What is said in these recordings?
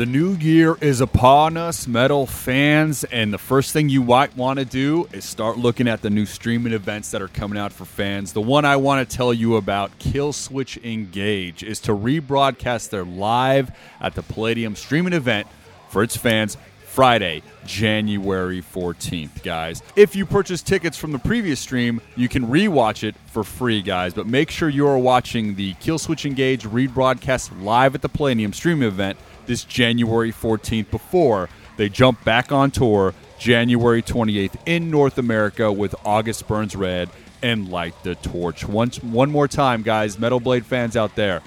The new year is upon us, metal fans, and the first thing you might want to do is start looking at the new streaming events that are coming out for fans. The one I want to tell you about, Killswitch Engage, is to rebroadcast their live at the Palladium streaming event for its fans Friday, January 14th, guys. If you purchase tickets from the previous stream, you can rewatch it for free, guys. But make sure you are watching the Killswitch Engage rebroadcast live at the Palladium streaming event this January 14th before they jump back on tour January 28th in North America with August Burns Red and Light the Torch. Once, one more time, guys, Metal Blade fans out there.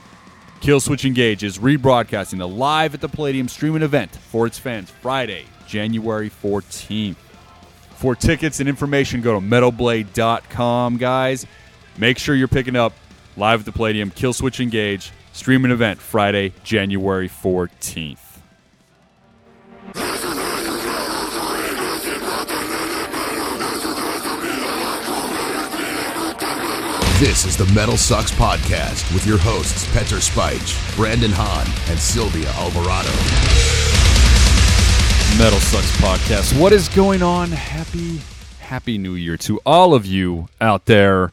Killswitch Engage is rebroadcasting the live at the Palladium streaming event for its fans Friday, January 14th. For tickets and information, go to metalblade.com, guys. Make sure you're picking up live at the Palladium Killswitch Engage streaming event Friday, January 14th. This is the Metal Sucks Podcast with your hosts, Petar Spych, Brandon Hahn, and Sylvia Alvarado. Metal Sucks Podcast. What is going on? Happy, happy new year to all of you out there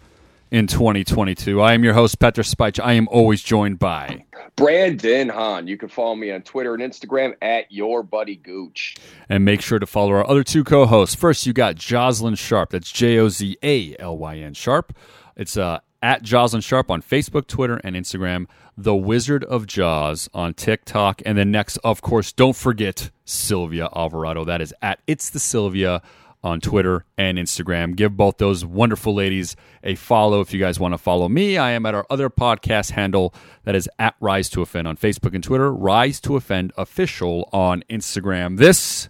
in 2022. I am your host, Petar Spych. I am always joined by Brandon Hahn. You can follow me on Twitter and Instagram at your buddy Gooch. And make sure to follow our other two co hosts. First, you got Jozalyn Sharp. That's J O Z A L Y N Sharp. It's uh, at Jozalyn Sharp on Facebook, Twitter, and Instagram. The Wizard of Jaws on TikTok. And then next, of course, don't forget Sylvia Alvarado. That is at It's the Sylvia on Twitter and Instagram. Give both those wonderful ladies a follow if you guys want to follow me. I am at our other podcast handle that is at Rise to Offend on Facebook and Twitter, Rise to Offend Official on Instagram. This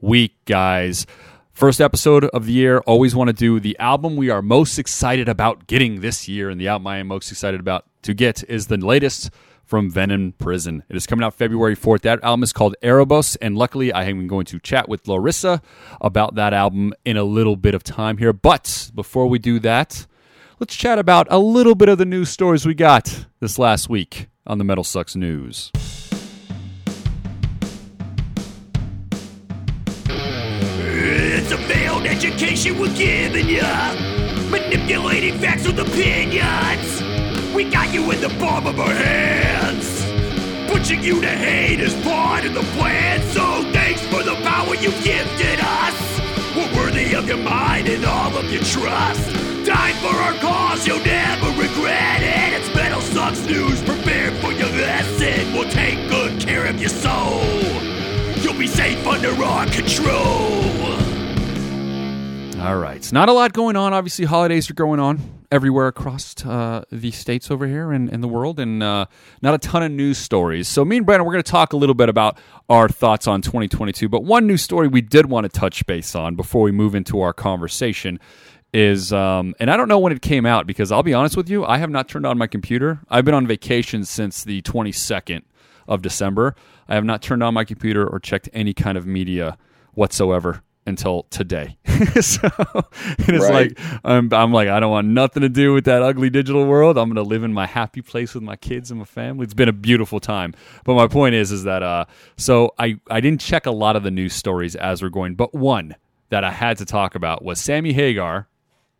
week, guys, first episode of the year, always want to do the album we are most excited about getting this year, and the album I am most excited about to get is the latest from Venom Prison. It is coming out February 4th. That album is called Erebos, and luckily I am going to chat with Larissa about that album in a little bit of time here. But before we do that, let's chat about a little bit of the news stories we got this last week on the Metal Sucks News. It's a failed education we're giving ya, manipulating facts with opinions. We got you in the palm of our hands. Pushing you to hate is part of the plan. So thanks for the power you gifted us. We're worthy of your mind and all of your trust. Time for our cause, you'll never regret it. It's Metal Sucks News. Prepare for your lesson. We'll take good care of your soul. You'll be safe under our control. All right. It's not a lot going on. Obviously, holidays are going on everywhere across uh, the states over here and in the world, and uh, not a ton of news stories. So, me and Brandon, we're going to talk a little bit about our thoughts on 2022. But one news story we did want to touch base on before we move into our conversation is, um, and I don't know when it came out because I'll be honest with you, I have not turned on my computer. I've been on vacation since the 22nd of December. I have not turned on my computer or checked any kind of media whatsoever until today. so it's Right. like I'm, I'm like I don't want nothing to do with that ugly digital world. I'm gonna live in my happy place with my kids and my family. It's been a beautiful time. But my point is, is that uh, so I I didn't check a lot of the news stories as we're going, but one that I had to talk about was Sammy Hagar,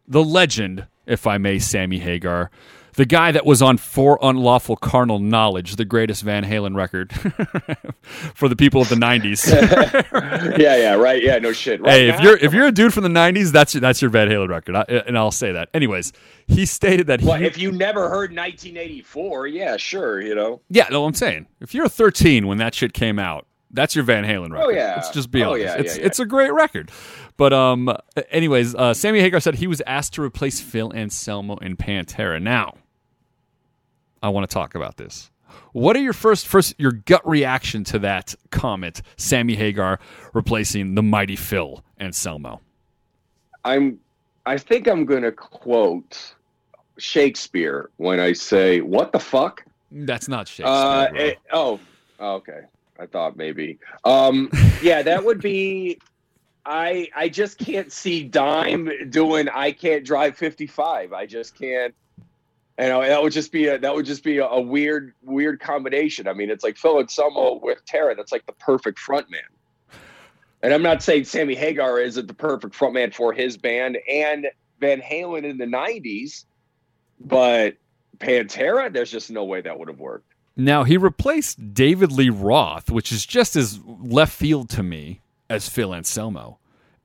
the legend, if I may, Sammy Hagar. The guy that was on For Unlawful Carnal Knowledge, the greatest Van Halen record for the people of the 90s. yeah, yeah, right. Yeah, no shit. Right Hey, if you're if you're a dude from the '90s, that's your, that's your Van Halen record, I, and I'll say that. Anyways, he stated that he. Well, if you never heard 1984, yeah, sure, you know. yeah, no, I'm saying if you're 13 when that shit came out, that's your Van Halen record. Oh, yeah. let's just be Oh, honest. yeah, it's yeah, yeah. it's a great record. But um, anyways, uh, Sammy Hagar said he was asked to replace Phil Anselmo in Pantera. Now, I want to talk about this. What are your first first your gut reaction to that comment? Sammy Hagar replacing the mighty Phil Anselmo. I'm I think I'm going to quote Shakespeare when I say, "What the fuck?" That's not Shakespeare. Uh, it- oh, okay. I thought maybe. Um, yeah, that would be. I I just can't see Dime doing. I can't drive 55. I just can't. You know, that would just be a that would just be a, a weird weird combination. I mean, it's like Phil Anselmo with Tara. That's like the perfect front man. And I'm not saying Sammy Hagar isn't the perfect frontman for his band and Van Halen in the '90s, but Pantera, there's just no way that would have worked. Now he replaced David Lee Roth, which is just as left field to me as Phil Anselmo,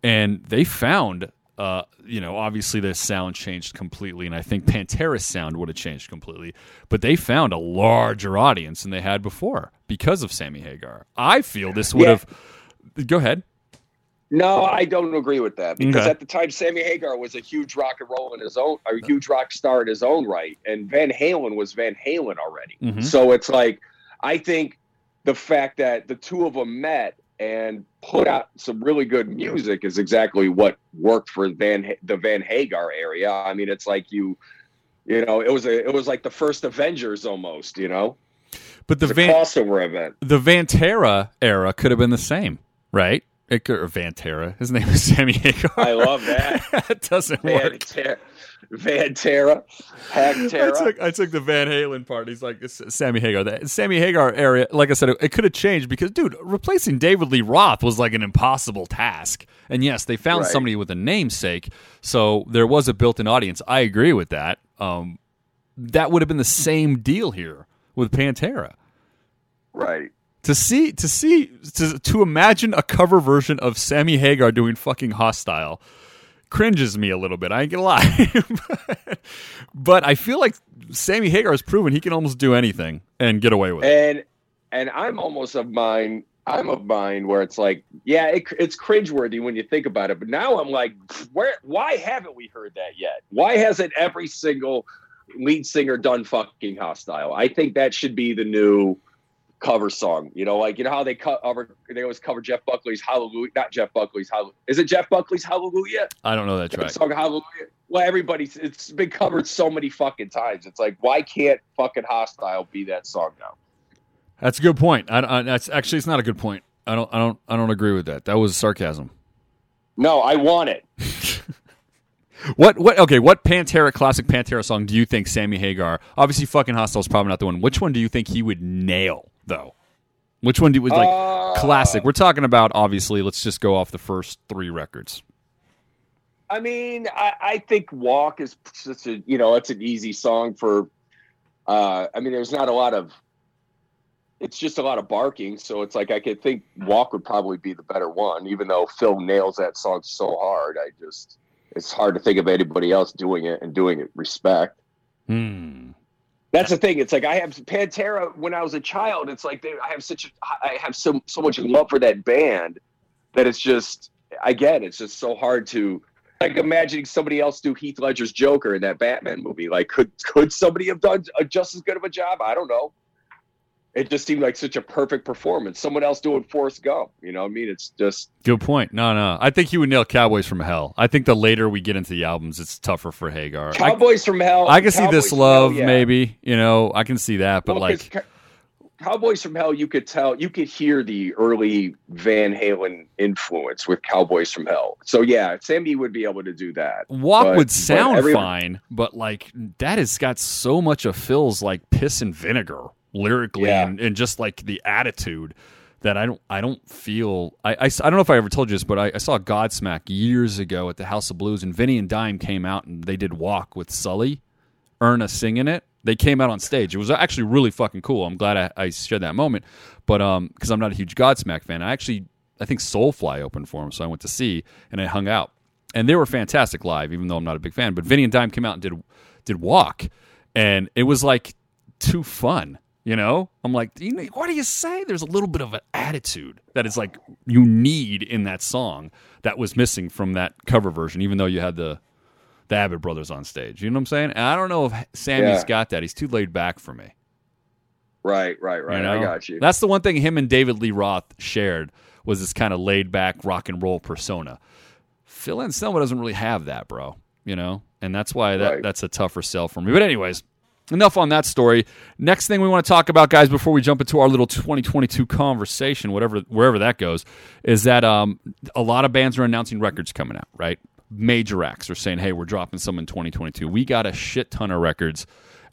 and they found, uh, you know, obviously their sound changed completely, and I think Pantera's sound would have changed completely, but they found a larger audience than they had before because of Sammy Hagar. I feel this would Yeah. have. Go ahead. No, I don't agree with that because Okay. at the time Sammy Hagar was a huge rock and roll in his own, a huge rock star in his own right, and Van Halen was Van Halen already. Mhm. So it's like I think the fact that the two of them met and put out some really good music is exactly what worked for Van the Van Hagar area. I mean, it's like you, you know, it was a it was like the first Avengers almost, you know, But the Van crossover event. the Vantera era could have been the same, right? Could, or Vantera. His name is Sammy Hagar. I love that. that doesn't Van work. Ter- Van Terra, I took, I took the Van Halen part. He's like Sammy Hagar. The Sammy Hagar area, like I said, it, it could have changed because, dude, replacing David Lee Roth was like an impossible task. And yes, they found Right. somebody with a namesake, so there was a built-in audience. I agree with that. Um, that would have been the same deal here with Pantera. Right. To see, to see, to, to imagine a cover version of Sammy Hagar doing fucking hostile cringes me a little bit. I ain't gonna lie, but I feel like Sammy Hagar has proven he can almost do anything and get away with it. And and I'm almost of mine. I'm of mine where it's like, yeah, it, it's cringeworthy when you think about it. But now I'm like, where? Why haven't we heard that yet? Why hasn't every single lead singer done fucking hostile? I think that should be the new cover song. You know, like you know how they cover they always cover Jeff Buckley's Hallelujah. Not Jeff Buckley's Hallelujah. Is it Jeff Buckley's Hallelujah? I don't know that track. song Hallelujah. Well, everybody's it's been covered so many fucking times. It's like, why can't fucking hostile be that song now? That's a good point. I, I, that's actually it's not a good point. I don't, I don't, I don't agree with that. That was sarcasm. No, I want it. What, what? Okay, what Pantera classic Pantera song do you think Sammy Hagar? Obviously, fucking hostile is probably not the one. Which one do you think he would nail though? Which one do was like Uh, classic? We're talking about obviously. Let's just go off the first three records. I mean, I, I think "Walk" is such a you know it's an easy song for. Uh, I mean, there's not a lot of. It's just a lot of barking, so it's like I could think "Walk" would probably be the better one, even though Phil nails that song so hard. I just it's hard to think of anybody else doing it and doing it respect. Hmm. That's the thing. It's like I have Pantera when I was a child. It's like they, I have such a, I have so so much love for that band that it's just again it's just so hard to like imagining somebody else do Heath Ledger's Joker in that Batman movie. Like could could somebody have done a, just as good of a job? I don't know. It just seemed like such a perfect performance. Someone else doing Forrest Gump. You know what I mean? It's just Good point. No, no. I think he would nail Cowboys from Hell. I think the later we get into the albums, it's tougher for Hagar. I, Cowboys from Hell. I can see this from Hell, love, yeah. maybe. You know, I can see that, but Well, like, Cow- Cowboys from Hell, you could tell, you could hear the early Van Halen influence with Cowboys from Hell. So yeah, Sammy would be able to do that. Walk but- would but sound every- fine, but like that has got so much of Phil's like piss and vinegar lyrically Yeah. and, and just like the attitude that I don't I don't feel I I don't know if I ever told you this, but I, I saw Godsmack years ago at the House of Blues and Vinny and Dime came out and they did Walk with Sully, Erna singing it. They came out on stage. It was actually really fucking cool. I'm glad I, I shared that moment. But um because I'm not a huge Godsmack fan, I actually I think Soulfly opened for him, so I went to see and I hung out and they were fantastic live, even though I'm not a big fan. But Vinny and Dime came out and did did Walk, and it was like too fun. You know, I'm like, you know, what do you say? There's a little bit of an attitude that is like you need in that song that was missing from that cover version, even though you had the the Abbott brothers on stage. You know what I'm saying? And I don't know if Sammy's Yeah. got that. He's too laid back for me. Right, right, right. You know? I got you. That's the one thing him and David Lee Roth shared was this kind of laid back rock and roll persona. Phil Anselmo doesn't really have that, bro. You know, and that's why that Right. that's a tougher sell for me. But anyways, enough on that story. Next thing we want to talk about, guys, before we jump into our little 2022 conversation, whatever wherever that goes, is that um, a lot of bands are announcing records coming out. Right, major acts are saying, "Hey, we're dropping some in 2022." We got a shit ton of records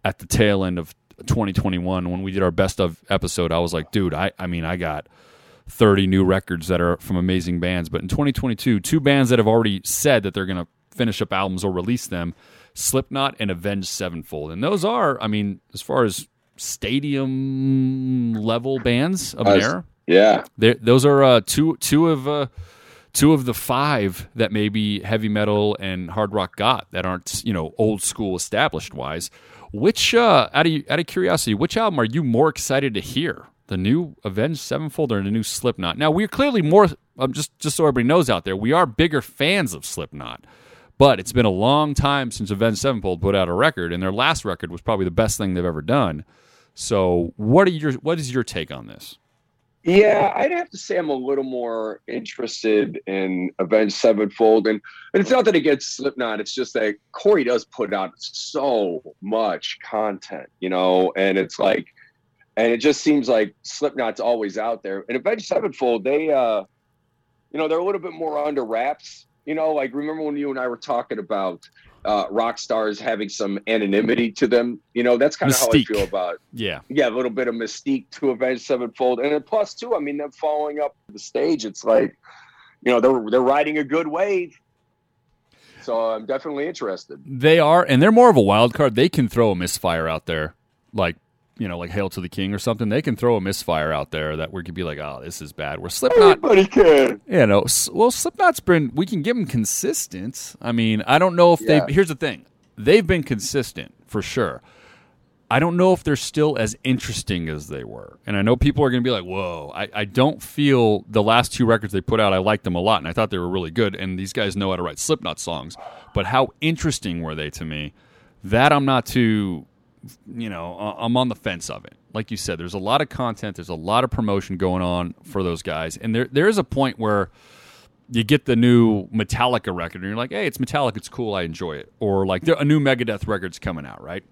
at the tail end of 2021 when we did our best of episode. I was like, dude, I I mean, I got 30 new records that are from amazing bands. But in 2022, two bands that have already said that they're going to finish up albums or release them Slipknot and Avenged Sevenfold. And those are, I mean, as far as stadium level bands of an era, Yeah. those are uh, two two of uh, two of the five that maybe heavy metal and hard rock got that aren't you know old school established wise. Which uh, out of out of curiosity, which album are you more excited to hear? The new Avenged Sevenfold or the new Slipknot? Now we're clearly more. Um, just just so everybody knows out there, we are bigger fans of Slipknot. But it's been a long time since Avenged Sevenfold put out a record, and their last record was probably the best thing they've ever done. So, what are your what is your take on this? Yeah, I'd have to say I'm a little more interested in Avenged Sevenfold, and, and it's not that it gets Slipknot. It's just that Corey does put out so much content, you know, and it's like, and it just seems like Slipknot's always out there. And Avenged Sevenfold, they, uh, you know, they're a little bit more under wraps. You know, like remember when you and I were talking about uh, rock stars having some anonymity to them? You know, that's kind of how I feel about Yeah, yeah, a little bit of mystique to Avenged Sevenfold, and then plus too, I mean, them following up the stage, it's like, you know, they're they're riding a good wave. So I'm definitely interested. They are, and they're more of a wild card. They can throw a misfire out there, like you know, like "Hail to the King" or something. They can throw a misfire out there that we could be like, "Oh, this is bad." Where Slipknot, Everybody can. you know, well, Slipknot's been. We can give them consistent. I mean, I don't know if Yeah. they. Here's the thing: they've been consistent for sure. I don't know if they're still as interesting as they were. And I know people are going to be like, whoa, I, I don't feel the last two records they put out, I liked them a lot and I thought they were really good. And these guys know how to write Slipknot songs. But how interesting were they to me? That I'm not too, you know, I- I'm on the fence of it. Like you said, there's a lot of content, there's a lot of promotion going on for those guys. And there there is a point where you get the new Metallica record and you're like, hey, it's Metallica, it's cool, I enjoy it. Or like a new Megadeth record's coming out, right?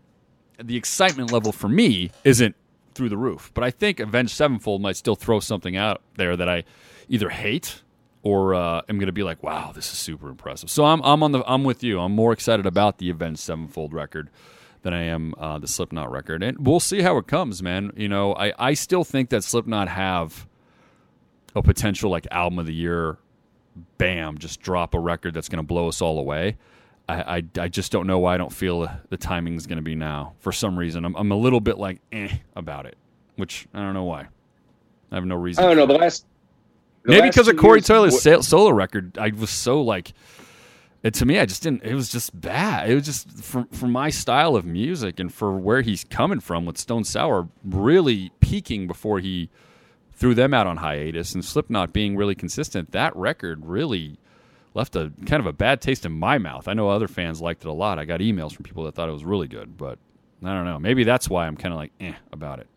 the excitement level for me isn't through the roof. But I think Avenged Sevenfold might still throw something out there that I either hate or uh, am going to be like, wow, this is super impressive. So I'm I'm on the I'm with you. I'm more excited about the Avenged Sevenfold record than I am uh, the Slipknot record, and we'll see how it comes, man. You know, I I still think that Slipknot have a potential like album of the year. Bam! Just drop a record that's going to blow us all away. I, I, I just don't know why I don't feel the timing is going to be now. For some reason, I'm, I'm a little bit like eh about it, which I don't know why. I have no reason. I don't know. The last the Maybe last because of Corey Taylor's solo record, I was so like, it, to me, I just didn't. It was just bad. It was just for for my style of music and for where he's coming from with Stone Sour really peaking before he threw them out on hiatus and Slipknot being really consistent. That record really left a kind of a bad taste in my mouth. I know other fans liked it a lot. I got emails from people that thought it was really good, but I don't know. Maybe that's why I'm kind of like eh about it.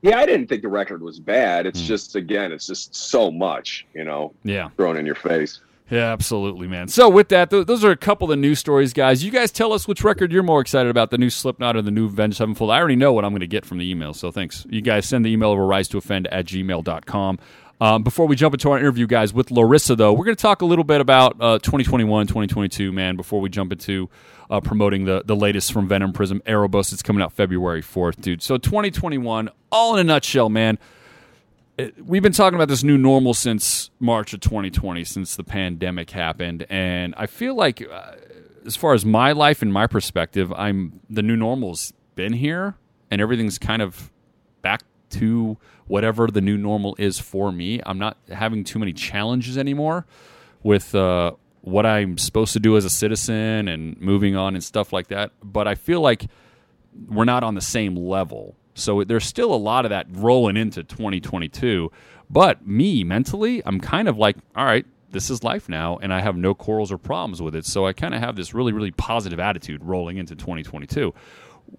Yeah, I didn't think the record was bad. It's just again, it's just so much, you know, Yeah. thrown in your face. Yeah, absolutely, man. So with that, th- those are a couple of the news stories, guys. You guys tell us which record you're more excited about, the new Slipknot or the new Avenged Sevenfold. I already know what I'm going to get from the email, so thanks. You guys send the email over rise to offend at gmail.com. Um, before we jump into our interview, guys, with Larissa, though, we're going to talk a little bit about uh, 2021, 2022, man, before we jump into uh, promoting the, the latest from Venom Prison, Erebos. It's coming out February 4th, dude. So 2021, all in a nutshell, man it- we've been talking about this new normal since March of 2020, since the pandemic happened, and I feel like, uh, as far as my life and my perspective, I'm the new normal's been here, and everything's kind of back to whatever the new normal is for me. I'm not having too many challenges anymore with uh, what I'm supposed to do as a citizen and moving on and stuff like that. But I feel like we're not on the same level. So there's still a lot of that rolling into 2022. But me mentally, I'm kind of like, all right, this is life now, and I have no quarrels or problems with it. So I kind of have this really, really positive attitude rolling into 2022.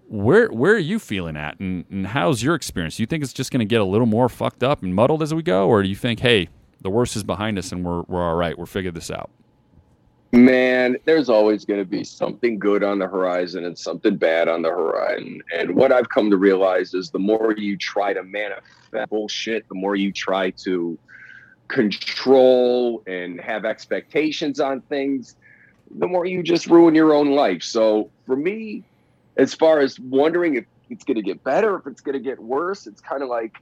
Where where are you feeling at, and, and how's your experience? Do you think it's just going to get a little more fucked up and muddled as we go, or do you think, hey, the worst is behind us and we're we're all right, we're figured this out? Man, there's always going to be something good on the horizon and something bad on the horizon. And what I've come to realize is the more you try to manifest bullshit, the more you try to control and have expectations on things, the more you just ruin your own life. So for me, as far as wondering if it's going to get better, if it's going to get worse, it's kind of like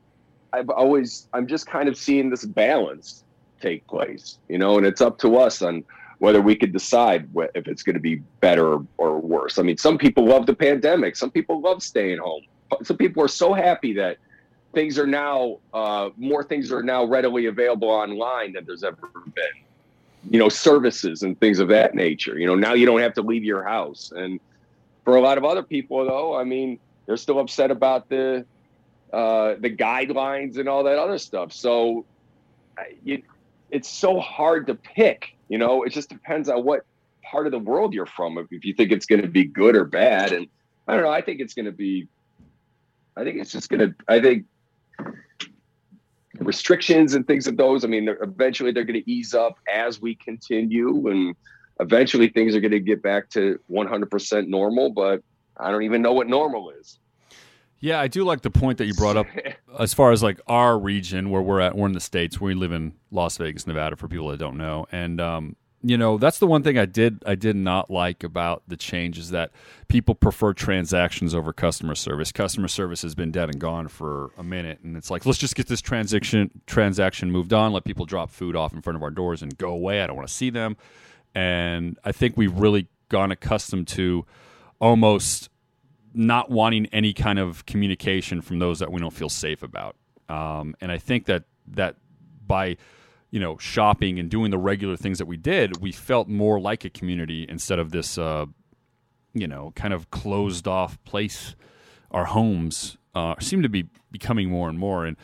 I've always, I'm just kind of seeing this balance take place, you know, and it's up to us on whether we could decide if it's going to be better or worse. I mean, some people love the pandemic, some people love staying home. Some people are so happy that things are now uh, more things are now readily available online than there's ever been. You know, services and things of that nature. You know, now you don't have to leave your house. And for a lot of other people, though, I mean, they're still upset about the uh, the guidelines and all that other stuff. So, you, it's so hard to pick. You know, it just depends on what part of the world you're from. If you think it's going to be good or bad, and I don't know, I think it's going to be. I think it's just going to. I think restrictions and things of those. I mean, they're, eventually they're going to ease up as we continue, and eventually things are going to get back to 100% normal. But I don't even know what normal is. Yeah, I do like the point that you brought up as far as like our region where we're at. We're in the states. We live in Las Vegas, Nevada. For people that don't know, and um, you know that's the one thing I did I did not like about the change is that people prefer transactions over customer service. Customer service has been dead and gone for a minute, and it's like let's just get this transaction transaction moved on. Let people drop food off in front of our doors and go away. I don't want to see them. And I think we've really gone accustomed to almost not wanting any kind of communication from those that we don't feel safe about. Um, and I think that that by you know shopping and doing the regular things that we did, we felt more like a community instead of this uh, you know kind of closed off place. Our homes uh, seem to be becoming more and more, and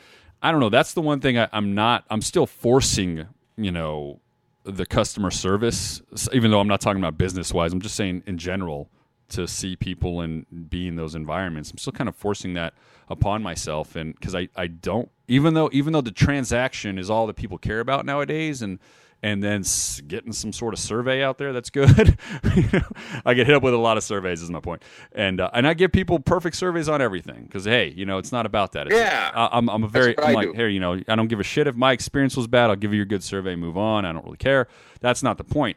I don't know. That's the one thing I, I'm not. I'm still forcing you know the customer service, even though I'm not talking about business wise. I'm just saying in general to see people and be in those environments. I'm still kind of forcing that upon myself, and because I, I don't even though even though the transaction is all that people care about nowadays, and and then getting some sort of survey out there that's good. I get hit up with a lot of surveys, is my point, and uh, and I give people perfect surveys on everything because hey, you know, it's not about that. It's, yeah, I, am I'm a very I'm like here, you know, I don't give a shit if my experience was bad. I'll give you a good survey, move on. I don't really care. That's not the point,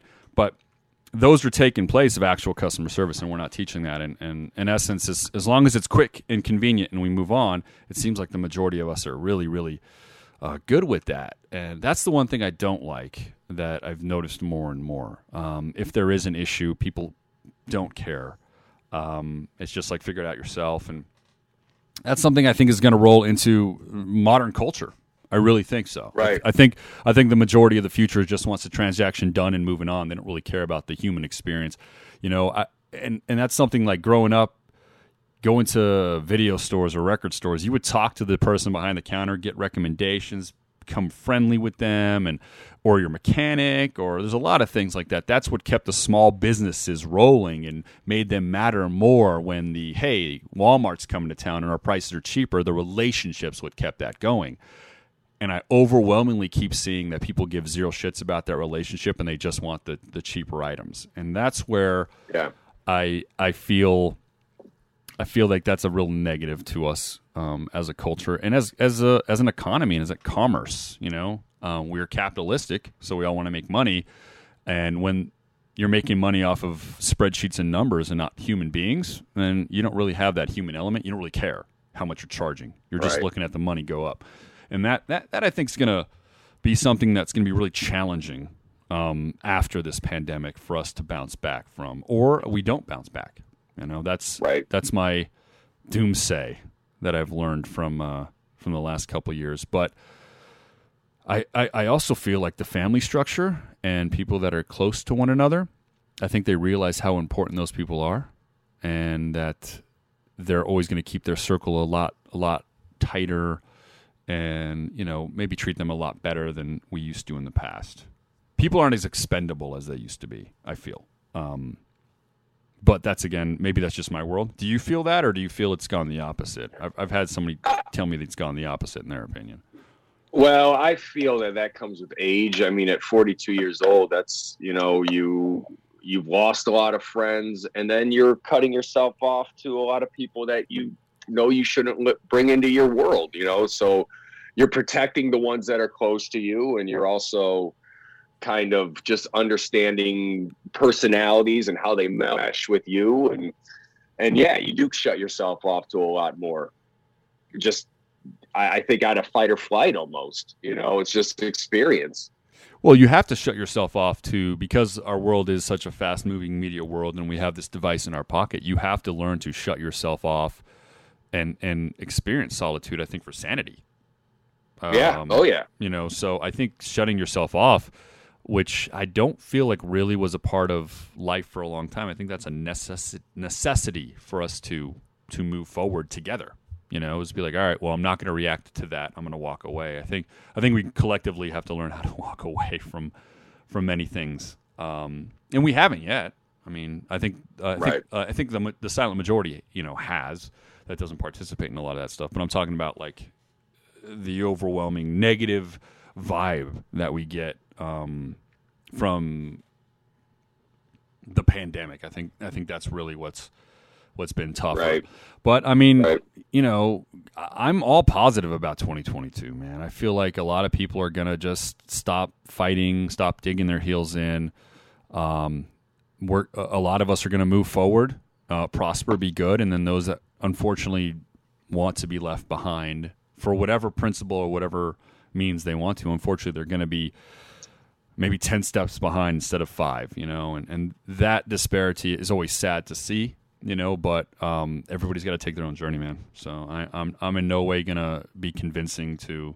those are taking place of actual customer service, and we're not teaching that. And, and in essence, as, long as it's quick and convenient and we move on, it seems like the majority of us are really, really uh, good with that. And that's the one thing I don't like that I've noticed more and more. Um, if there is an issue, people don't care. Um, it's just like figure it out yourself. And that's something I think is going to roll into modern culture. I really think so. Right. I, I, think I think the majority of the future just wants the transaction done and moving on. They don't really care about the human experience. You know, I, and and that's something like growing up, going to video stores or record stores. You would talk to the person behind the counter, get recommendations, become friendly with them, and or your mechanic, or there's a lot of things like that. That's what kept the small businesses rolling and made them matter more. When the hey, Walmart's coming to town and our prices are cheaper, the relationships what kept that going and I overwhelmingly keep seeing that people give zero shits about that relationship and they just want the the cheaper items. And that's where yeah. I I feel I feel like that's a real negative to us um, as a culture and as as a as an economy and as a commerce. You know, um, we're capitalistic, so we all want to make money. And when you're making money off of spreadsheets and numbers and not human beings, then you don't really have that human element. You don't really care how much you're charging. You're just right. looking at the money go up and that that that I think is going to be something that's going to be really challenging um, after this pandemic for us to bounce back from, or we don't bounce back. You know, that's right. That's my doomsay that I've learned from uh, from the last couple years. But I, I I also feel like the family structure and people that are close to one another, I think they realize how important those people are, and that they're always going to keep their circle a lot a lot tighter and you know maybe treat them a lot better than we used to in the past. People aren't as expendable as they used to be. I feel, um, but that's again maybe that's just my world. Do you feel that, or do you feel it's gone the opposite? I've, I've had somebody tell me that it's gone the opposite in their opinion. Well, I feel that that comes with age. I mean, at 42 years old, that's you know you you've lost a lot of friends, and then you're cutting yourself off to a lot of people that you know you shouldn't bring into your world. You know, so you're protecting the ones that are close to you and you're also kind of just understanding personalities and how they mesh with you and and yeah, you do shut yourself off to a lot more. Just, I, I think out of fight or flight almost. You know, it's just experience. Well, you have to shut yourself off to because our world is such a fast moving media world and we have this device in our pocket. You have to learn to shut yourself off and and experience solitude, I think for sanity. Yeah. Um, oh yeah. You know, so I think shutting yourself off, which I don't feel like really was a part of life for a long time. I think that's a necessi- necessity for us to to move forward together. You know, is be like, all right, well, I'm not going to react to that. I'm going to walk away. I think I think we collectively have to learn how to walk away from from many things, um, and we haven't yet. I mean, I think uh, I Right. think, uh, I think the the silent majority, you know, has that doesn't participate in a lot of that stuff. But I'm talking about like the overwhelming negative vibe that we get um, from the pandemic. I think I think that's really what's what's been tough. Right. But I mean, Right. you know, I'm all positive about 2022, man. I feel like a lot of people are gonna just stop fighting, stop digging their heels in. Um, we're a a lot of us are gonna move forward, uh, prosper, be good, and then those that unfortunately want to be left behind for whatever principle or whatever means they want to. Unfortunately, they're going to be maybe 10 steps behind instead of five, you know, and, and that disparity is always sad to see, you know, but um, everybody's got to take their own journey, man. So I, I'm, I'm in no way going to be convincing to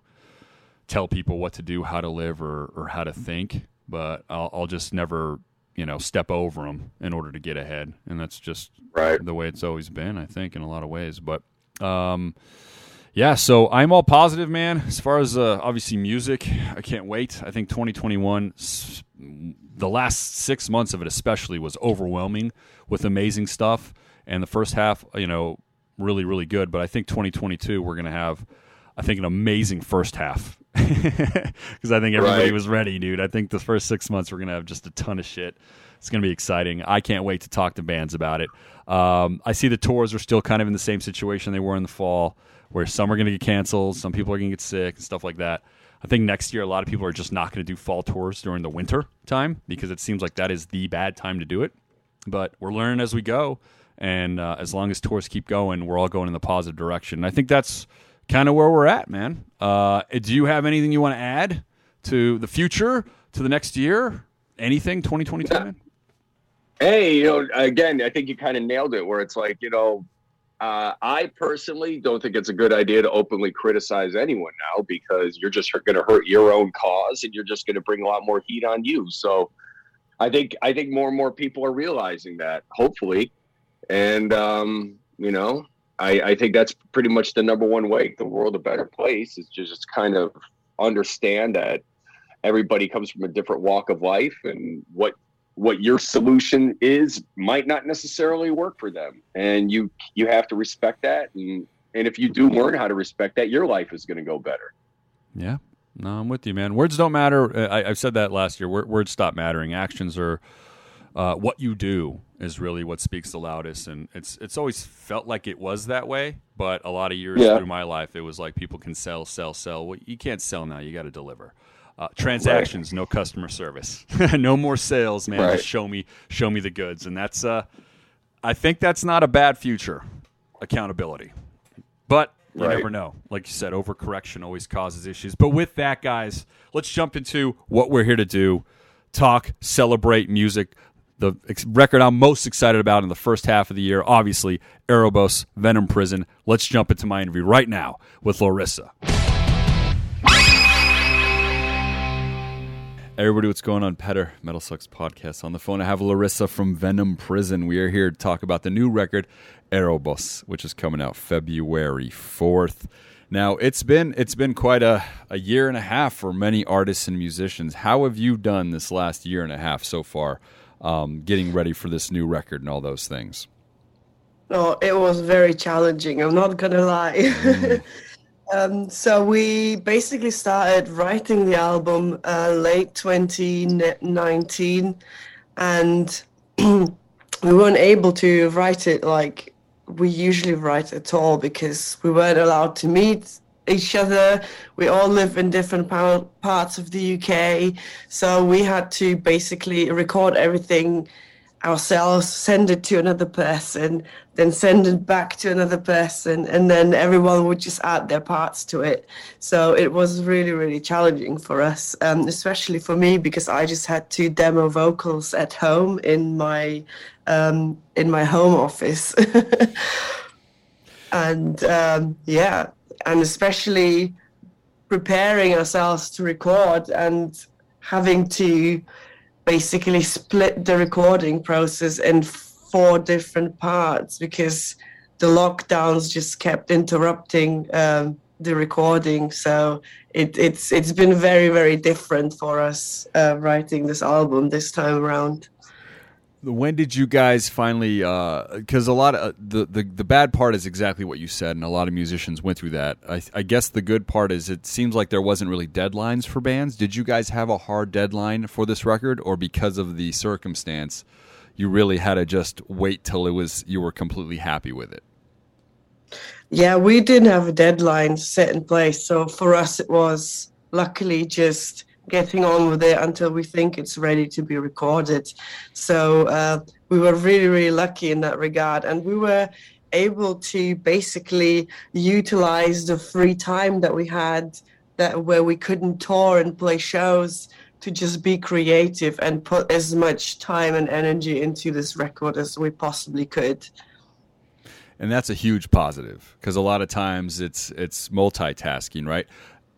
tell people what to do, how to live, or, or how to think, but I'll, I'll just never, you know, step over them in order to get ahead. And that's just Right. the way it's always been, I think, in a lot of ways. But um, yeah, so I'm all positive, man. As far as uh, obviously music, I can't wait. I think 2021, the last six months of it especially, was overwhelming with amazing stuff. And the first half, you know, really, really good. But I think 2022, we're going to have, I think, an amazing first half. Because I think everybody Right. was ready, dude. I think the first six months, we're going to have just a ton of shit. It's going to be exciting. I can't wait to talk to bands about it. Um, I see the tours are still kind of in the same situation they were in the fall, where some are going to get canceled, some people are going to get sick, and stuff like that. I think next year, a lot of people are just not going to do fall tours during the winter time because it seems like that is the bad time to do it. But we're learning as we go. And uh, as long as tours keep going, we're all going in the positive direction. And I think that's kind of where we're at, man. Uh, do you have anything you want to add to the future, to the next year? Anything 2022, man? Hey, you know, again, I think you kind of nailed it. Where it's like, you know, uh, I personally don't think it's a good idea to openly criticize anyone now because you're just going to hurt your own cause and you're just going to bring a lot more heat on you. So, I think I think more and more people are realizing that, hopefully, and um, you know, I, I think that's pretty much the number one way the world a better place is just kind of understand that everybody comes from a different walk of life and what what your solution is might not necessarily work for them and you you have to respect that and and if you do learn how to respect that your life is going to go better Yeah. No, I'm with you, man. Words don't matter. Uh, I, I've said that last year. Words stop mattering. Actions are uh, what you do is really what speaks the loudest, and it's it's always felt like it was that way. But a lot of years Yeah. through my life, it was like people can sell, sell, sell. Well, you can't sell now. You got to deliver. Uh, transactions, no customer service, no more sales, man. Right. Just show me, show me the goods, and that's. Uh, I think that's not a bad future. Accountability, but you Right. never know. Like you said, overcorrection always causes issues. But with that, guys, let's jump into what we're here to do talk, celebrate music. The ex- record I'm most excited about in the first half of the year, obviously, Erebos, Venom Prison. Let's jump into my interview right now with Larissa. Everybody, what's going on? Petar, Metal Sucks podcast. On the phone, I have Larissa from Venom Prison. We are here to talk about the new record, Erebos, which is coming out February 4th. Now, it's been it's been quite a, a year and a half for many artists and musicians. How have you done this last year and a half so far, um, getting ready for this new record and all those things? No, it was very challenging. I'm not gonna lie. um, so we basically started writing the album uh, late 2019, and we weren't able to write it like we usually write at all because we weren't allowed to meet each other. We all live in different par- parts of the UK, so we had to basically record everything ourselves, send it to another person, then send it back to another person, and then everyone would just add their parts to it. So it was really, really challenging for us, um, especially for me because I just had to demo vocals at home in my um, in my home office, and um, yeah, and especially preparing ourselves to record and having to basically split the recording process in four different parts because the lockdowns just kept interrupting um, the recording. So it, it's it's been very very different for us uh, writing this album this time around when did you guys finally because uh, a lot of uh, the, the the bad part is exactly what you said and a lot of musicians went through that. I, I, guess the good part is it seems like there wasn't really deadlines for bands. Did you guys have a hard deadline for this record or because of the circumstance you really had to just wait till it was you were completely happy with it? Yeah we didn't have a deadline set in place. So for us it was luckily just getting on with it until we think it's ready to be recorded. So uh, we were really, really lucky in that regard. And we were able to basically utilize the free time that we had that where we couldn't tour and play shows to just be creative and put as much time and energy into this record as we possibly could and that's a huge positive because a lot of times it's it's multitasking right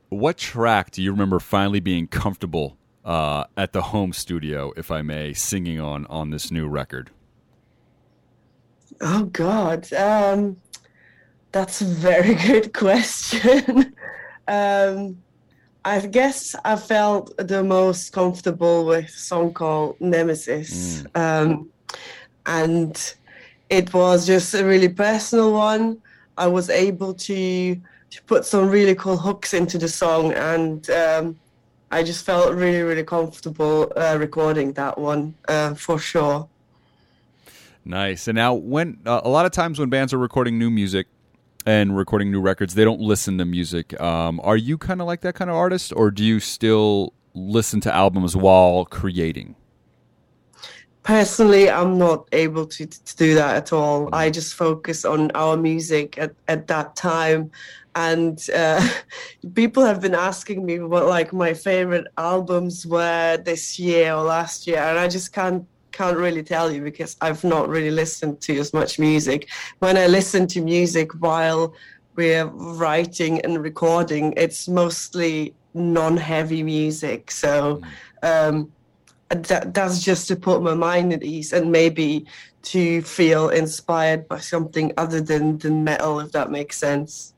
what track do you remember finally being comfortable uh, at the home studio, if I may, singing on on this new record? Oh God, um, that's a very good question. um, I guess I felt the most comfortable with a song called Nemesis, mm. um, and it was just a really personal one. I was able to to put some really cool hooks into the song, and um, I just felt really, really comfortable uh, recording that one uh, for sure. Nice. And now, when uh, a lot of times when bands are recording new music and recording new records, they don't listen to music. Um, are you kind of like that kind of artist, or do you still listen to albums while creating? personally i'm not able to, to do that at all i just focus on our music at, at that time and uh, people have been asking me what like my favorite albums were this year or last year and i just can't can't really tell you because i've not really listened to as much music. When i listen to music while we're writing and recording it's mostly non-heavy music. So um, that, that's just to put my mind at ease and maybe to feel inspired by something other than the metal if that makes sense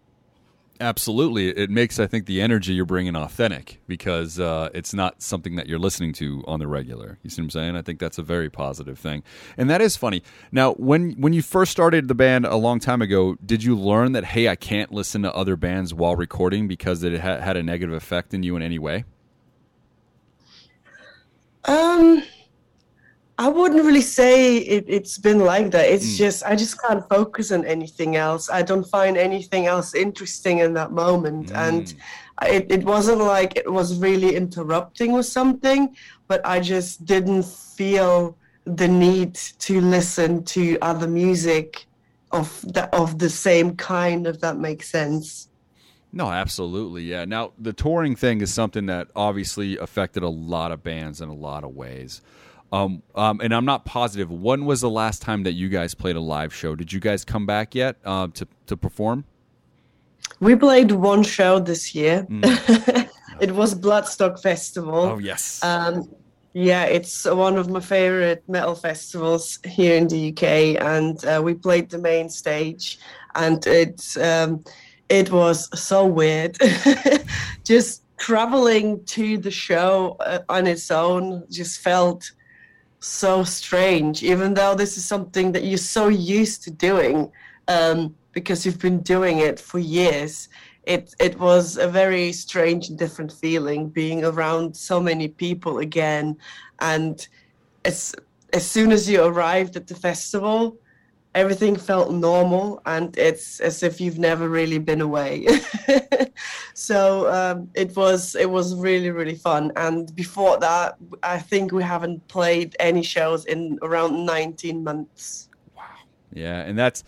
Absolutely, it makes I think the energy you're bringing authentic because uh, it's not something that you're listening to on the regular. You see what I'm saying? I think that's a very positive thing, and that is funny. Now, when when you first started the band a long time ago, did you learn that hey, I can't listen to other bands while recording because it ha- had a negative effect in you in any way? Um I wouldn't really say it, has been like that. It's mm. just I just can't focus on anything else. I don't find anything else interesting in that moment, mm. and it, it wasn't like it was really interrupting with something, but I just didn't feel the need to listen to other music of the, of the same kind, if that makes sense. No, absolutely. Yeah. Now, the touring thing is something that obviously affected a lot of bands in a lot of ways. Um, um, and I'm not positive. When was the last time that you guys played a live show? Did you guys come back yet uh, to to perform? We played one show this year. Mm. it was Bloodstock Festival. Oh yes. Um, yeah, it's one of my favorite metal festivals here in the UK, and uh, we played the main stage, and it um, it was so weird. just traveling to the show uh, on its own just felt so strange, even though this is something that you're so used to doing um, because you've been doing it for years. It it was a very strange and different feeling being around so many people again, and as as soon as you arrived at the festival, everything felt normal and it's as if you've never really been away so um, it was it was really really fun and before that i think we haven't played any shows in around 19 months wow yeah and that's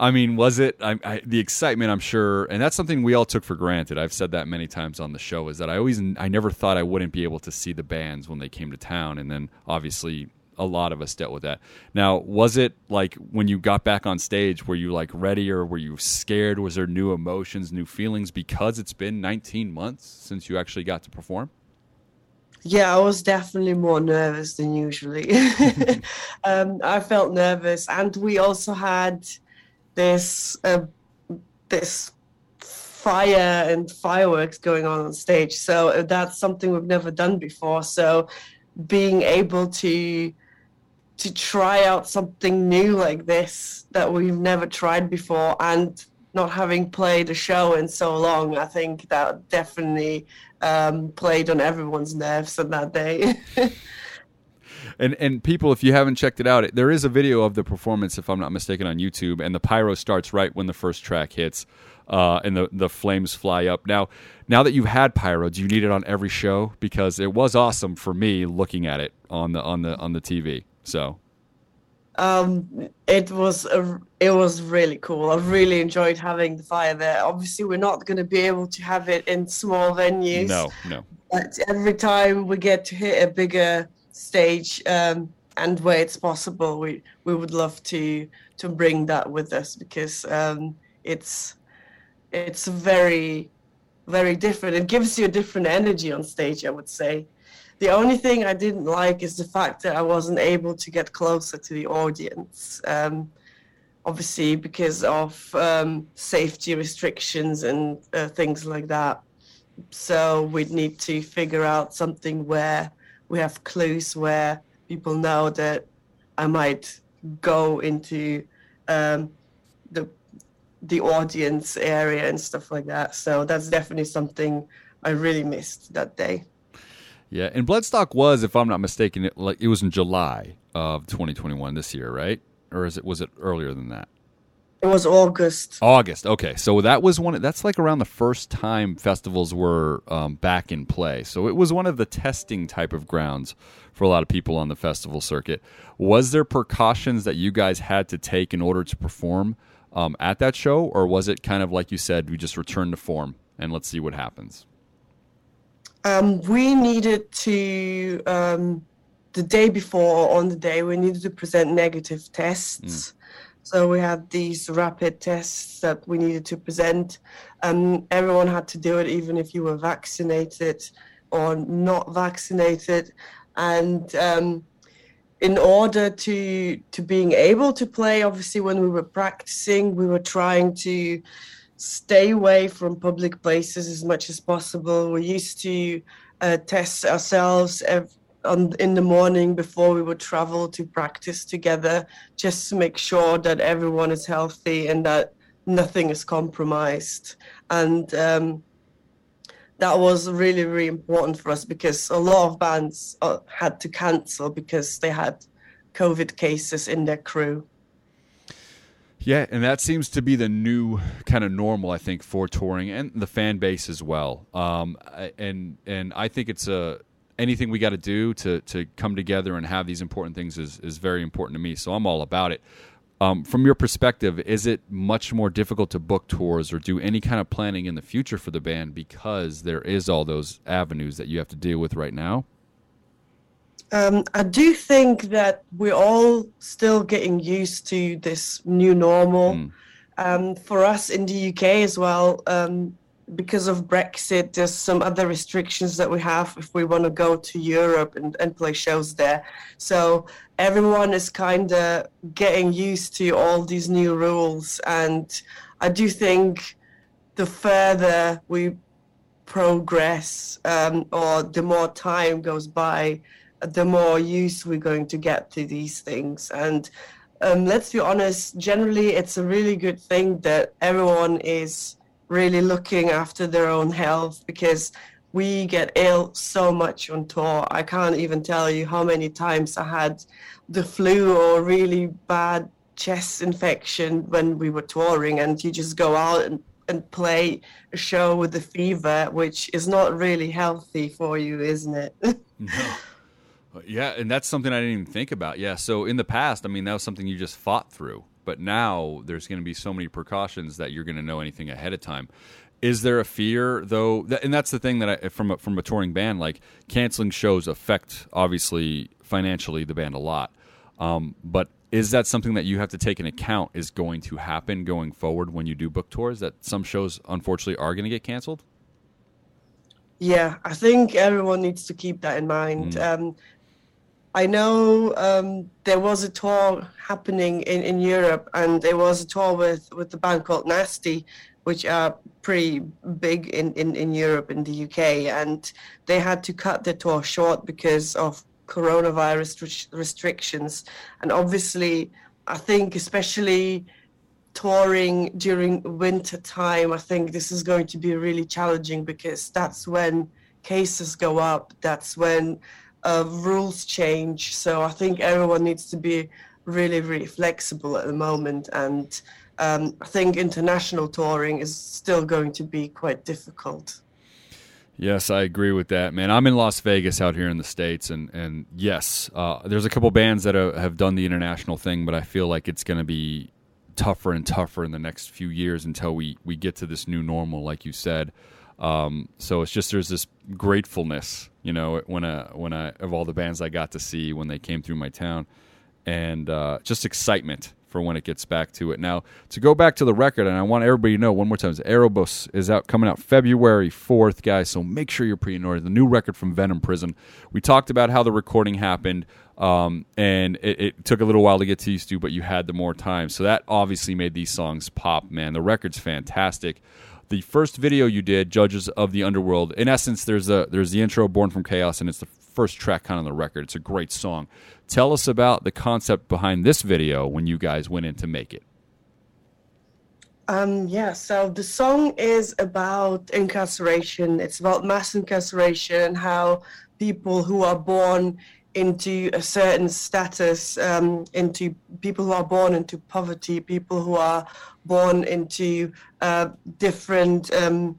I mean, was it I, I, the excitement? I'm sure, and that's something we all took for granted. I've said that many times on the show. Is that I always, I never thought I wouldn't be able to see the bands when they came to town, and then obviously a lot of us dealt with that. Now, was it like when you got back on stage, were you like ready or were you scared? Was there new emotions, new feelings because it's been 19 months since you actually got to perform? Yeah, I was definitely more nervous than usually. um, I felt nervous, and we also had this uh, this fire and fireworks going on on stage. So that's something we've never done before. So being able to to try out something new like this that we've never tried before and not having played a show in so long, I think that definitely um, played on everyone's nerves on that day. and and people, if you haven't checked it out, there is a video of the performance, if I'm not mistaken, on YouTube, and the pyro starts right when the first track hits, uh, and the the flames fly up. Now, now that you've had pyro, do you need it on every show? Because it was awesome for me looking at it on the on the on the TV. So um, it was a, it was really cool. I really enjoyed having the fire there. Obviously, we're not going to be able to have it in small venues. No, no. But every time we get to hit a bigger stage um, and where it's possible, we we would love to to bring that with us because um, it's it's very very different. It gives you a different energy on stage. I would say. The only thing I didn't like is the fact that I wasn't able to get closer to the audience. Um, obviously, because of um, safety restrictions and uh, things like that. So we'd need to figure out something where we have clues where people know that I might go into um, the the audience area and stuff like that. So that's definitely something I really missed that day. Yeah, and Bloodstock was, if I'm not mistaken, it, like it was in July of 2021 this year, right? Or is it was it earlier than that? It was August. August. Okay, so that was one. That's like around the first time festivals were um, back in play. So it was one of the testing type of grounds for a lot of people on the festival circuit. Was there precautions that you guys had to take in order to perform um, at that show, or was it kind of like you said, we just return to form and let's see what happens? Um, we needed to um, the day before or on the day we needed to present negative tests. Mm. So we had these rapid tests that we needed to present. Um, everyone had to do it, even if you were vaccinated or not vaccinated. And um, in order to to being able to play, obviously, when we were practicing, we were trying to stay away from public places as much as possible. We used to uh, test ourselves on, in the morning before we would travel to practice together, just to make sure that everyone is healthy and that nothing is compromised. And um, that was really, really important for us because a lot of bands uh, had to cancel because they had COVID cases in their crew. Yeah, and that seems to be the new kind of normal, I think, for touring and the fan base as well. Um, and and I think it's a anything we got to do to to come together and have these important things is is very important to me. So I'm all about it. Um, from your perspective, is it much more difficult to book tours or do any kind of planning in the future for the band because there is all those avenues that you have to deal with right now? Um, I do think that we're all still getting used to this new normal. Mm. Um, for us in the UK as well, um, because of Brexit, there's some other restrictions that we have if we want to go to Europe and, and play shows there. So everyone is kind of getting used to all these new rules. And I do think the further we progress um, or the more time goes by, the more use we're going to get to these things. And um, let's be honest, generally, it's a really good thing that everyone is really looking after their own health because we get ill so much on tour. I can't even tell you how many times I had the flu or really bad chest infection when we were touring, and you just go out and, and play a show with the fever, which is not really healthy for you, isn't it? No. Yeah, and that's something I didn't even think about. Yeah, so in the past, I mean, that was something you just fought through. But now there's going to be so many precautions that you're going to know anything ahead of time. Is there a fear though? That, and that's the thing that I, from a, from a touring band, like canceling shows affect obviously financially the band a lot. Um, but is that something that you have to take into account is going to happen going forward when you do book tours? That some shows unfortunately are going to get canceled. Yeah, I think everyone needs to keep that in mind. Mm. Um, I know um, there was a tour happening in, in Europe, and there was a tour with, with the band called Nasty, which are pretty big in, in, in Europe in the UK, and they had to cut the tour short because of coronavirus res- restrictions. And obviously, I think especially touring during winter time, I think this is going to be really challenging because that's when cases go up. That's when uh, rules change. So I think everyone needs to be really, really flexible at the moment. And um, I think international touring is still going to be quite difficult. Yes, I agree with that, man. I'm in Las Vegas out here in the states, and and yes, uh, there's a couple bands that have, have done the international thing, but I feel like it's going to be tougher and tougher in the next few years until we we get to this new normal, like you said. Um, so it's just there's this gratefulness, you know, when I when I of all the bands I got to see when they came through my town, and uh, just excitement for when it gets back to it. Now, to go back to the record, and I want everybody to know one more time, is Erebos is out coming out February 4th, guys. So make sure you're pre ordered. The new record from Venom Prison. We talked about how the recording happened, um, and it, it took a little while to get used to, but you had the more time. So that obviously made these songs pop, man. The record's fantastic. The first video you did, Judges of the Underworld, in essence, there's a there's the intro, Born from Chaos, and it's the first track kind of the record. It's a great song. Tell us about the concept behind this video when you guys went in to make it. Um, yeah, so the song is about incarceration. It's about mass incarceration, how people who are born into a certain status, um, into people who are born into poverty, people who are born into uh, different um,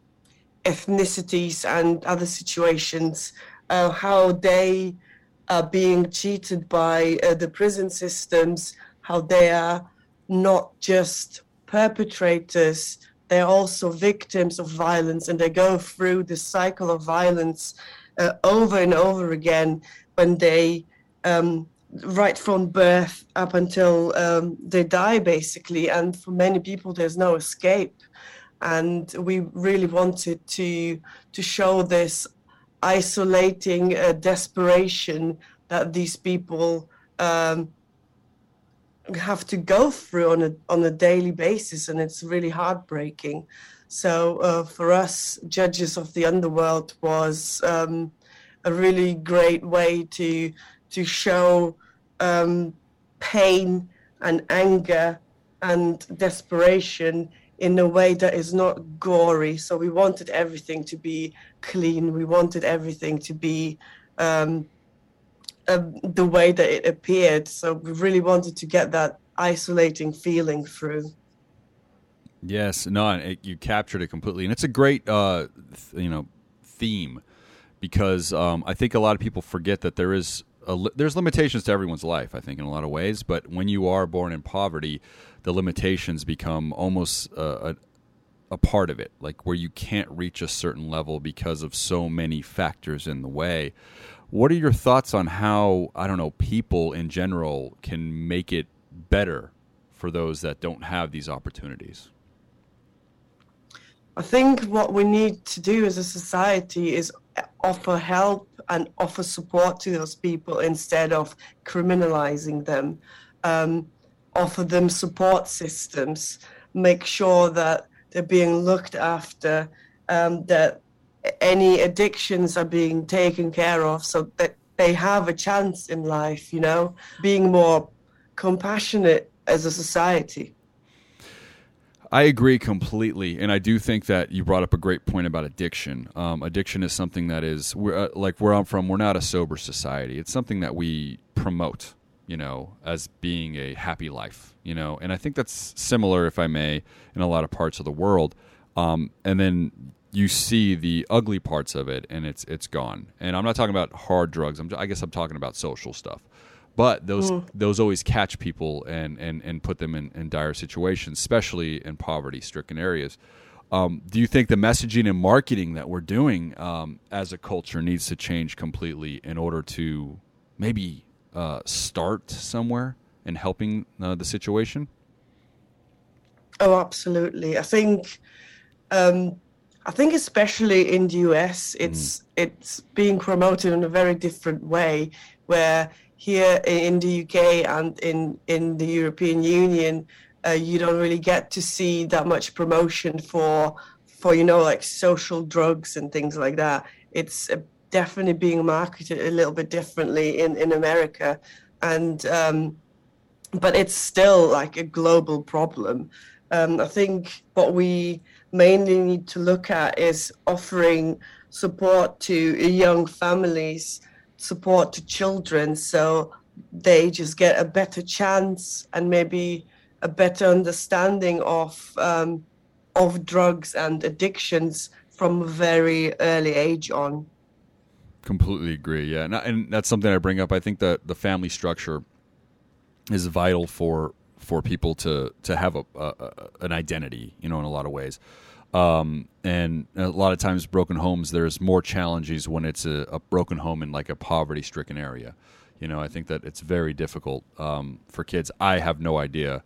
ethnicities and other situations, uh, how they are being cheated by uh, the prison systems, how they are not just perpetrators, they're also victims of violence and they go through the cycle of violence uh, over and over again when they um, right from birth up until um, they die basically. And for many people there's no escape. And we really wanted to to show this isolating uh, desperation that these people um, have to go through on a on a daily basis, and it's really heartbreaking. So uh, for us, judges of the underworld was um, a really great way to to show um, pain and anger and desperation in a way that is not gory. So we wanted everything to be clean. We wanted everything to be um, uh, the way that it appeared. So we really wanted to get that isolating feeling through. Yes, no, it, you captured it completely, and it's a great, uh, th- you know, theme because um, I think a lot of people forget that there is a there's limitations to everyone's life. I think in a lot of ways, but when you are born in poverty, the limitations become almost uh, a a part of it, like where you can't reach a certain level because of so many factors in the way. What are your thoughts on how I don't know people in general can make it better for those that don't have these opportunities? I think what we need to do as a society is offer help and offer support to those people instead of criminalizing them. Um, offer them support systems, make sure that they're being looked after, um, that any addictions are being taken care of so that they have a chance in life, you know, being more compassionate as a society. I agree completely, and I do think that you brought up a great point about addiction. Um, addiction is something that is, uh, like where I'm from, we're not a sober society. It's something that we promote. you know, as being a happy life, you know, and I think that's similar, if I may, in a lot of parts of the world. Um, and then you see the ugly parts of it, and it's it's gone. And I'm not talking about hard drugs. I'm, I guess I'm talking about social stuff. But those mm. those always catch people and, and, and put them in, in dire situations, especially in poverty stricken areas. Um, do you think the messaging and marketing that we're doing um, as a culture needs to change completely in order to maybe uh, start somewhere in helping uh, the situation? Oh, absolutely. I think, um, I think especially in the US, it's mm. it's being promoted in a very different way. Where here in the UK and in in the European Union, uh, you don't really get to see that much promotion for for you know like social drugs and things like that. It's uh, definitely being marketed a little bit differently in in America, and um, but it's still like a global problem. Um, I think what we mainly need to look at is offering support to young families, support to children, so they just get a better chance and maybe a better understanding of um, of drugs and addictions from a very early age on. Completely agree. Yeah, and, and that's something I bring up. I think that the family structure is vital for for people to to have a, a an identity. You know, in a lot of ways. Um, and a lot of times, broken homes, there's more challenges when it's a, a broken home in like a poverty stricken area. You know, I think that it's very difficult um, for kids. I have no idea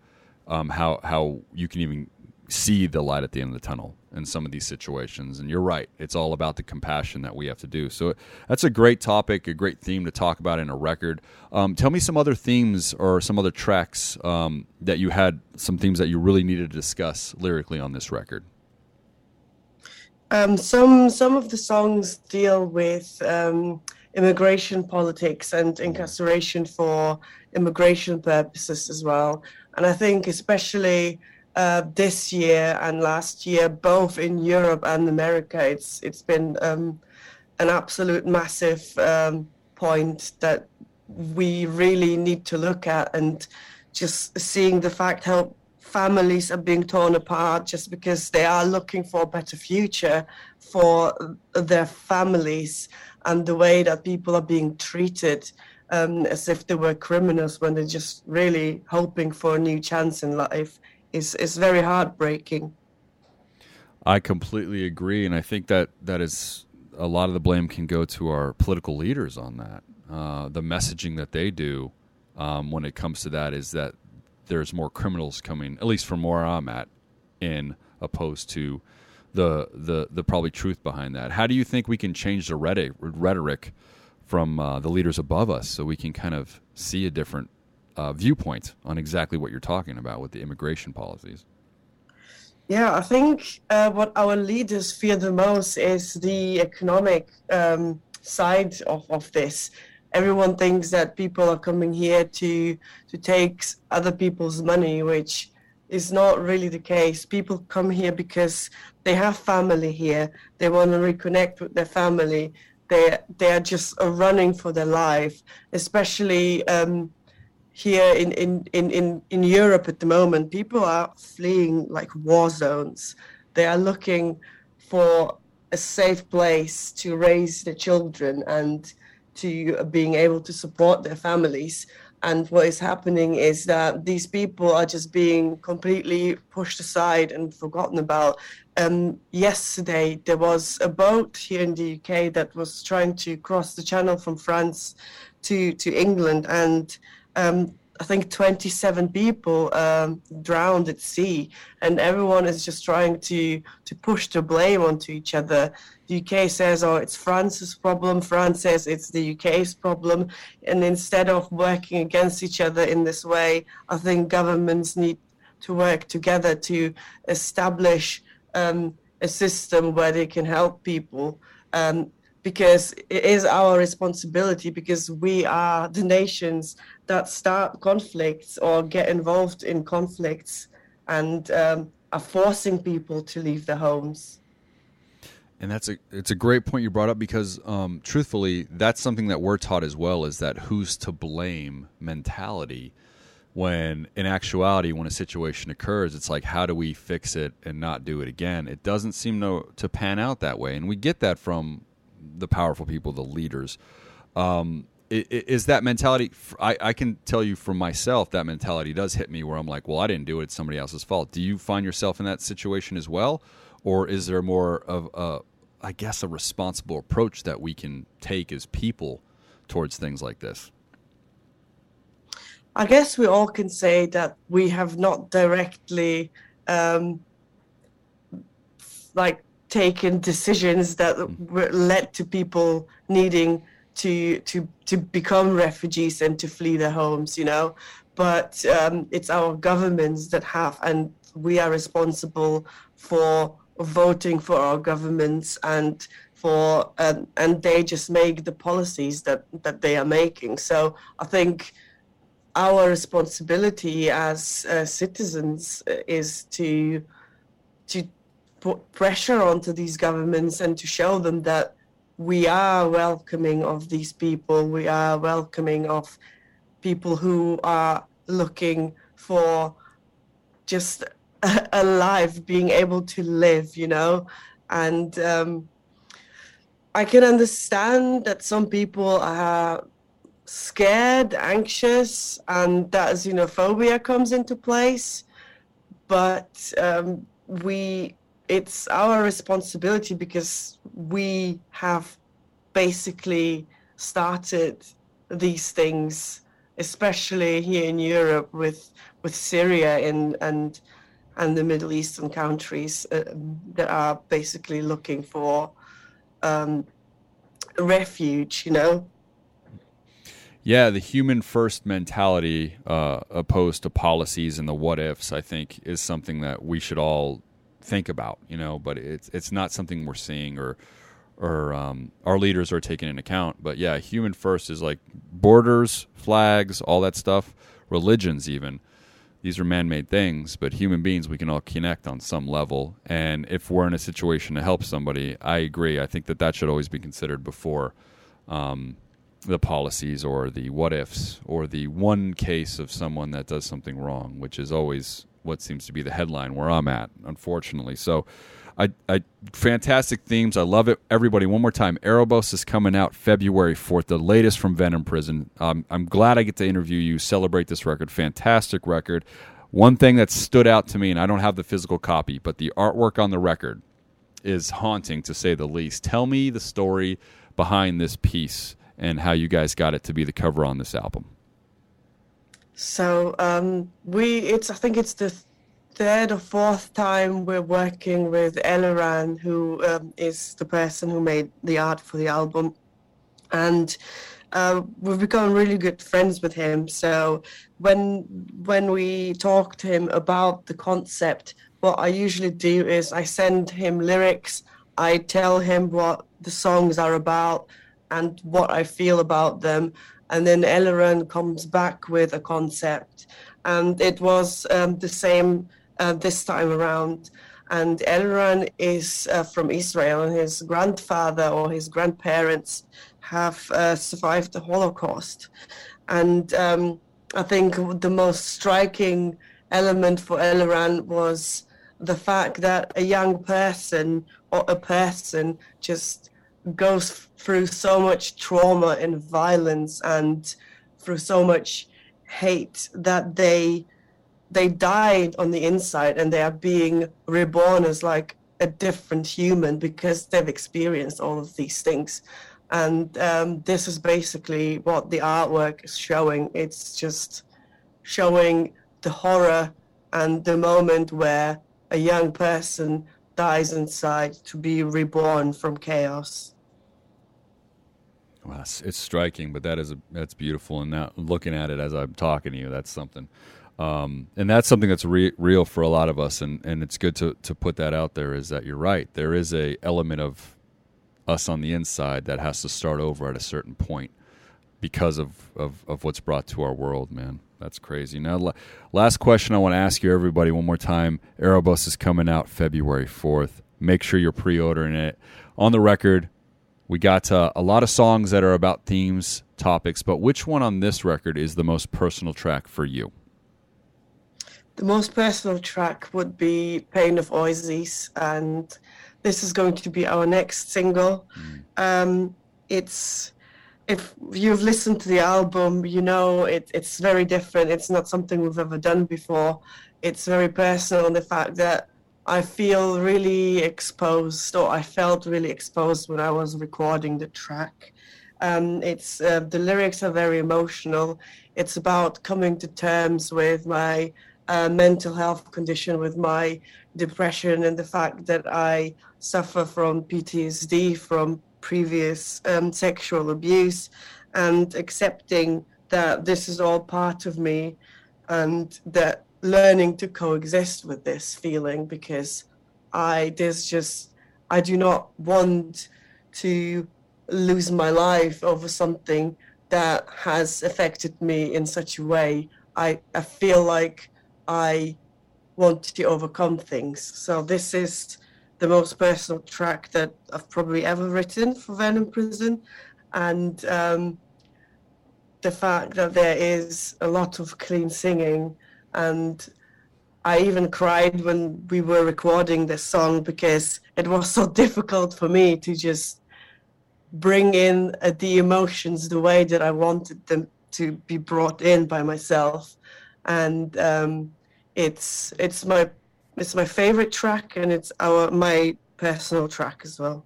um, how how you can even see the light at the end of the tunnel in some of these situations. And you're right; it's all about the compassion that we have to do. So that's a great topic, a great theme to talk about in a record. Um, tell me some other themes or some other tracks um, that you had, some themes that you really needed to discuss lyrically on this record. Um, some some of the songs deal with um, immigration politics and incarceration for immigration purposes as well. And I think especially uh, this year and last year, both in Europe and America, it's it's been um, an absolute massive um, point that we really need to look at, and just seeing the fact how families are being torn apart just because they are looking for a better future for their families, and the way that people are being treated um, as if they were criminals when they're just really hoping for a new chance in life is is very heartbreaking. I completely agree, and I think that that is a lot of the blame can go to our political leaders on that. Uh, the messaging that they do um, when it comes to that is that there's more criminals coming, at least from where I'm at, in opposed to the the the probably truth behind that. How do you think we can change the rhetoric, rhetoric from uh, the leaders above us so we can kind of see a different uh, viewpoint on exactly what you're talking about with the immigration policies. Yeah, I think uh, what our leaders fear the most is the economic um, side of, of this. Everyone thinks that people are coming here to to take other people's money, which is not really the case. People come here because they have family here. They want to reconnect with their family they they are just running for their life, especially um, here in, in, in, in, in Europe at the moment. People are fleeing like war zones. They are looking for a safe place to raise their children and to being able to support their families. And what is happening is that these people are just being completely pushed aside and forgotten about um, yesterday there was a boat here in the UK that was trying to cross the channel from France to to England, and um, I think 27 people um, drowned at sea, and everyone is just trying to to push the blame onto each other. The UK says, "Oh, it's France's problem." France says it's the UK's problem, and instead of working against each other in this way, I think governments need to work together to establish um, a system where they can help people um, because it is our responsibility because we are the nations that start conflicts or get involved in conflicts and um, are forcing people to leave their homes. And that's a it's a great point you brought up because um, truthfully, that's something that we're taught as well is that who's to blame mentality. When in actuality, when a situation occurs, it's like how do we fix it and not do it again? It doesn't seem to to pan out that way, and we get that from the powerful people, the leaders. Um, is that mentality? I, I can tell you for myself that mentality does hit me where I'm like, well, I didn't do it; it's somebody else's fault. Do you find yourself in that situation as well, or is there more of a, I guess, a responsible approach that we can take as people towards things like this? I guess we all can say that we have not directly, um, like, taken decisions that were led to people needing to to to become refugees and to flee their homes. You know, but um, it's our governments that have, and we are responsible for voting for our governments and for um, and they just make the policies that that they are making. So I think our responsibility as uh, citizens is to to put pressure onto these governments and to show them that we are welcoming of these people we are welcoming of people who are looking for just a, life being able to live you know and um, i can understand that some people are scared, anxious, and that xenophobia comes into place. But um, we, it's our responsibility because we have basically started these things, especially here in Europe with with Syria and and and the Middle Eastern countries uh, that are basically looking for um, refuge. You know. Yeah, the human first mentality uh, opposed to policies and the what ifs, I think, is something that we should all think about. You know, but it's it's not something we're seeing or or um, our leaders are taking into account. But yeah, human first is like borders, flags, all that stuff, religions, even. These are man-made things, but human beings we can all connect on some level. And if we're in a situation to help somebody, I agree. I think that that should always be considered before. Um, the policies or the what ifs or the one case of someone that does something wrong, which is always what seems to be the headline where I'm at, unfortunately. So, I, I fantastic themes. I love it. Everybody, one more time. Erebos is coming out February 4th, the latest from Venom Prison. Um, I'm glad I get to interview you, celebrate this record. Fantastic record. One thing that stood out to me, and I don't have the physical copy, but the artwork on the record is haunting to say the least. Tell me the story behind this piece and how you guys got it to be the cover on this album. So um, we, it's I think it's the third or fourth time we're working with Eliran, who um, is the person who made the art for the album, and uh, we've become really good friends with him. So when when we talk to him about the concept, what I usually do is I send him lyrics. I tell him what the songs are about and what I feel about them. And then Eliran comes back with a concept. And it was um, the same uh, this time around. And Eliran is uh, from Israel, and his grandfather or his grandparents have uh, survived the Holocaust. And um, I think the most striking element for Eliran was the fact that a young person or a person just goes through so much trauma and violence and through so much hate that they they died on the inside and they are being reborn as like a different human because they've experienced all of these things. And um, this is basically what the artwork is showing. It's just showing the horror and the moment where a young person dies inside to be reborn from chaos It's, it's striking, but that is a, that's beautiful. And now looking at it as I'm talking to you, that's something. Um, and that's something that's re- real for a lot of us, and, and it's good to, to put that out there. Is that you're right? There is a element of us on the inside that has to start over at a certain point because of, of, of what's brought to our world, man. That's crazy. Now, la- last question I want to ask you, everybody, one more time. Erebos is coming out February 4th. Make sure you're pre-ordering it. On the record, we got uh, a lot of songs that are about themes, topics, but which one on this record is the most personal track for you? The most personal track would be Pain of Oizys, and this is going to be our next single. Mm. Um, it's if you've listened to the album, you know it, it's very different. It's not something we've ever done before. It's very personal in the fact that I feel really exposed, or I felt really exposed when I was recording the track. Um, it's uh, the lyrics are very emotional. It's about coming to terms with my uh, mental health condition, with my depression, and the fact that I suffer from PTSD from previous um, sexual abuse, and accepting that this is all part of me, and that learning to coexist with this feeling because I there's just I do not want to lose my life over something that has affected me in such a way. I, I feel like I want to overcome things. So this is the most personal track that I've probably ever written for Venom Prison. And um, the fact that there is a lot of clean singing and I even cried when we were recording this song because it was so difficult for me to just bring in uh, the emotions the way that I wanted them to be brought in by myself, and um, it's it's my it's my favorite track and it's our my personal track as well.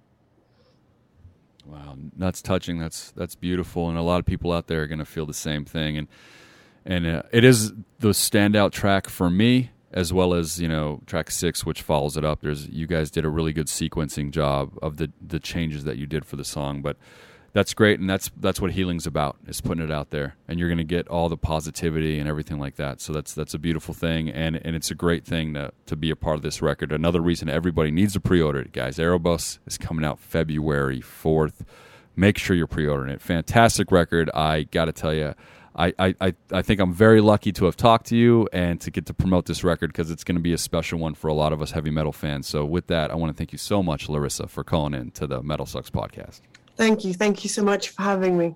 Wow, that's touching. That's that's beautiful, and a lot of people out there are going to feel the same thing. And and uh, it is the standout track for me as well as you know track six which follows it up. There's you guys did a really good sequencing job of the the changes that you did for the song but that's great and that's that's what healing's about is putting it out there. And you're going to get all the positivity and everything like that. So that's that's a beautiful thing and and it's a great thing to to be a part of this record. Another reason everybody needs to pre-order it guys Erebos is coming out february 4th make sure you're pre-ordering it. Fantastic record i gotta tell you I, I, I think I'm very lucky to have talked to you and to get to promote this record because it's going to be a special one for a lot of us heavy metal fans. So, with that, I want to thank you so much, Larissa, for calling in to the Metal Sucks podcast. Thank you. Thank you so much for having me.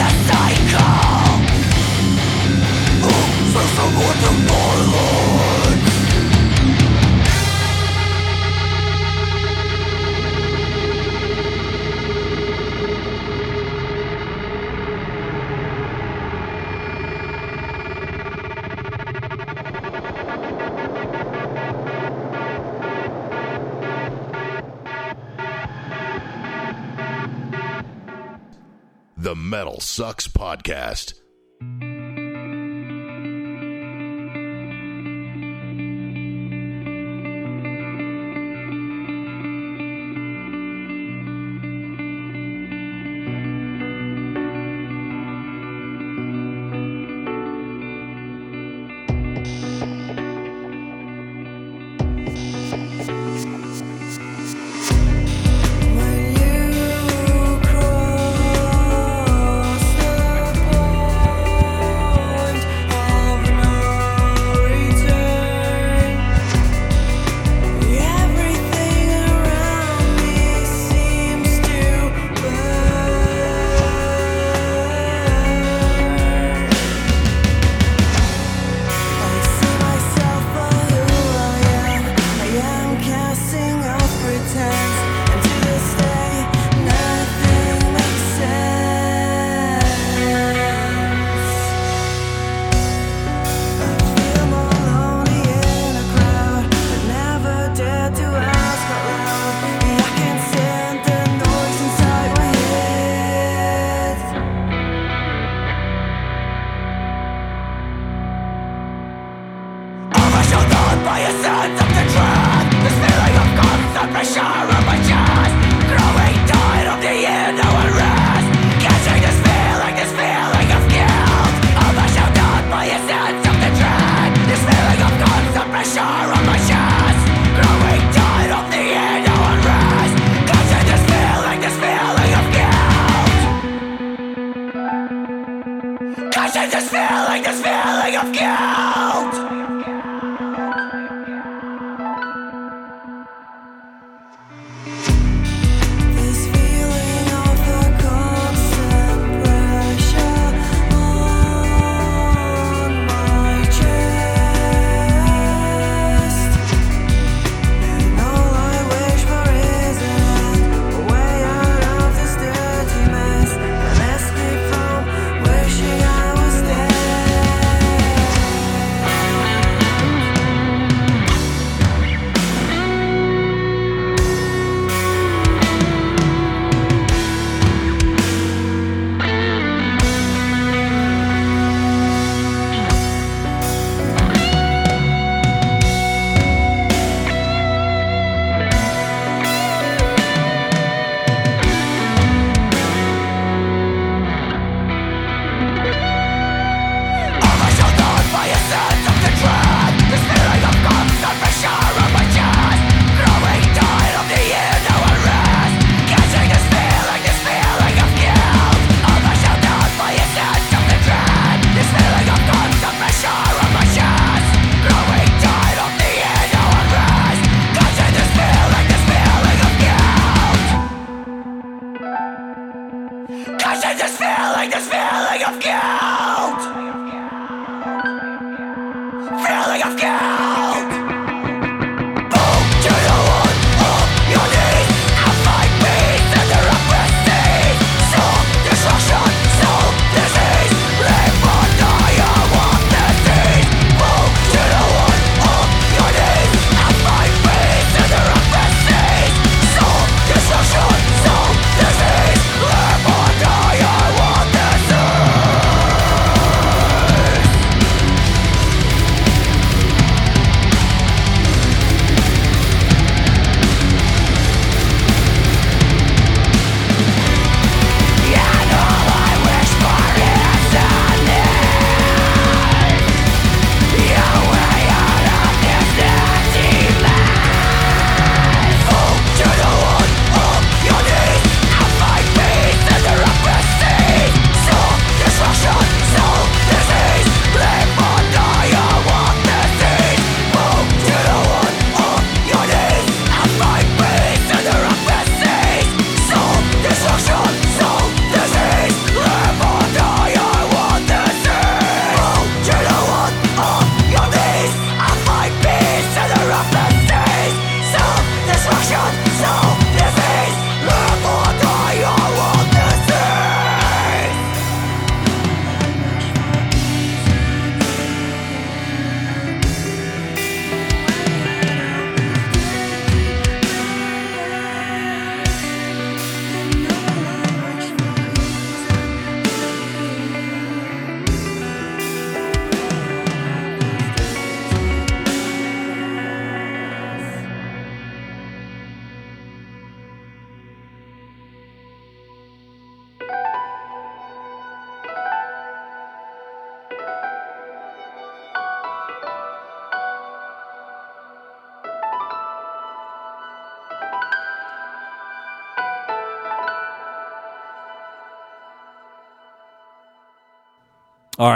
这循环，总是无止无休。Sucks Podcast.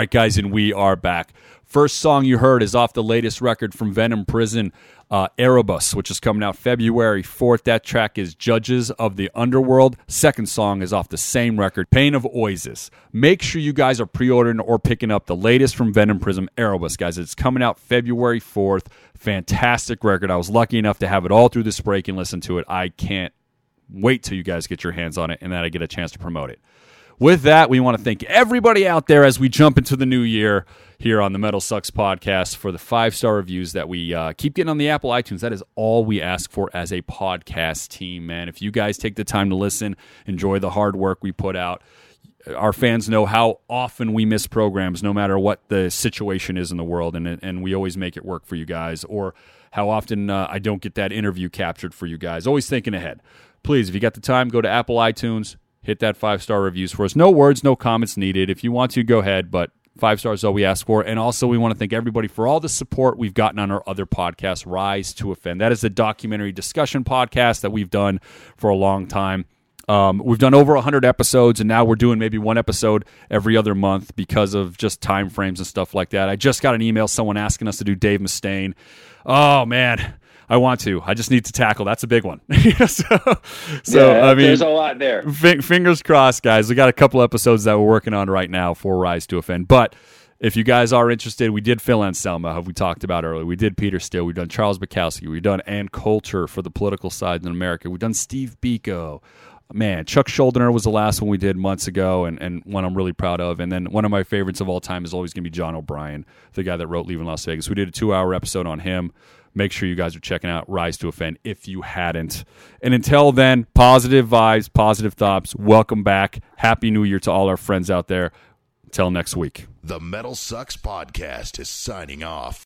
Right, guys, and we are back. First song you heard is off the latest record from Venom Prison, uh, Erebos, which is coming out February 4th. That track is Judges of the Underworld. Second song is off the same record, Pain of Oizys. Make sure you guys are pre ordering or picking up the latest from Venom Prison, Erebos, guys. It's coming out February 4th. Fantastic record. I was lucky enough to have it all through this break and listen to it. I can't wait till you guys get your hands on it and that I get a chance to promote it. With that, we want to thank everybody out there as we jump into the new year here on the Metal Sucks podcast for the five star reviews that we uh, keep getting on the Apple iTunes. That is all we ask for as a podcast team, man. If you guys take the time to listen, enjoy the hard work we put out. Our fans know how often we miss programs, no matter what the situation is in the world, and and we always make it work for you guys. Or how often uh, I don't get that interview captured for you guys. Always thinking ahead. Please, if you got the time, go to Apple iTunes, hit that five star reviews for us. No words, no comments needed. If you want to, go ahead, but five stars all we ask for. And also, we want to thank everybody for all the support we've gotten on our other podcast, Rise to Offend. That is a documentary discussion podcast that we've done for a long time. Um, we've done over 100 episodes, and now we're doing maybe one episode every other month because of just time frames and stuff like that. I just got an email, someone asking us to do Dave Mustaine. Oh, man. I want to. I just need to tackle. That's a big one. so, so Yeah, I mean, there's a lot there. F- fingers crossed, guys. We got a couple episodes that we're working on right now for Rise to Offend. But if you guys are interested, we did Phil Anselmo, who we talked about earlier. We did Peter Steele. We've done Charles Bukowski. We've done Ann Coulter for the political side in America. We've done Steve Biko. Man, Chuck Schuldiner was the last one we did months ago, and, and one I'm really proud of. And then one of my favorites of all time is always going to be John O'Brien, the guy that wrote Leaving Las Vegas. We did a two hour episode on him. Make sure you guys are checking out Rise to Offend if you hadn't. And until then, positive vibes, positive thoughts. Welcome back. Happy New Year to all our friends out there. Until next week. The Metal Sucks Podcast is signing off.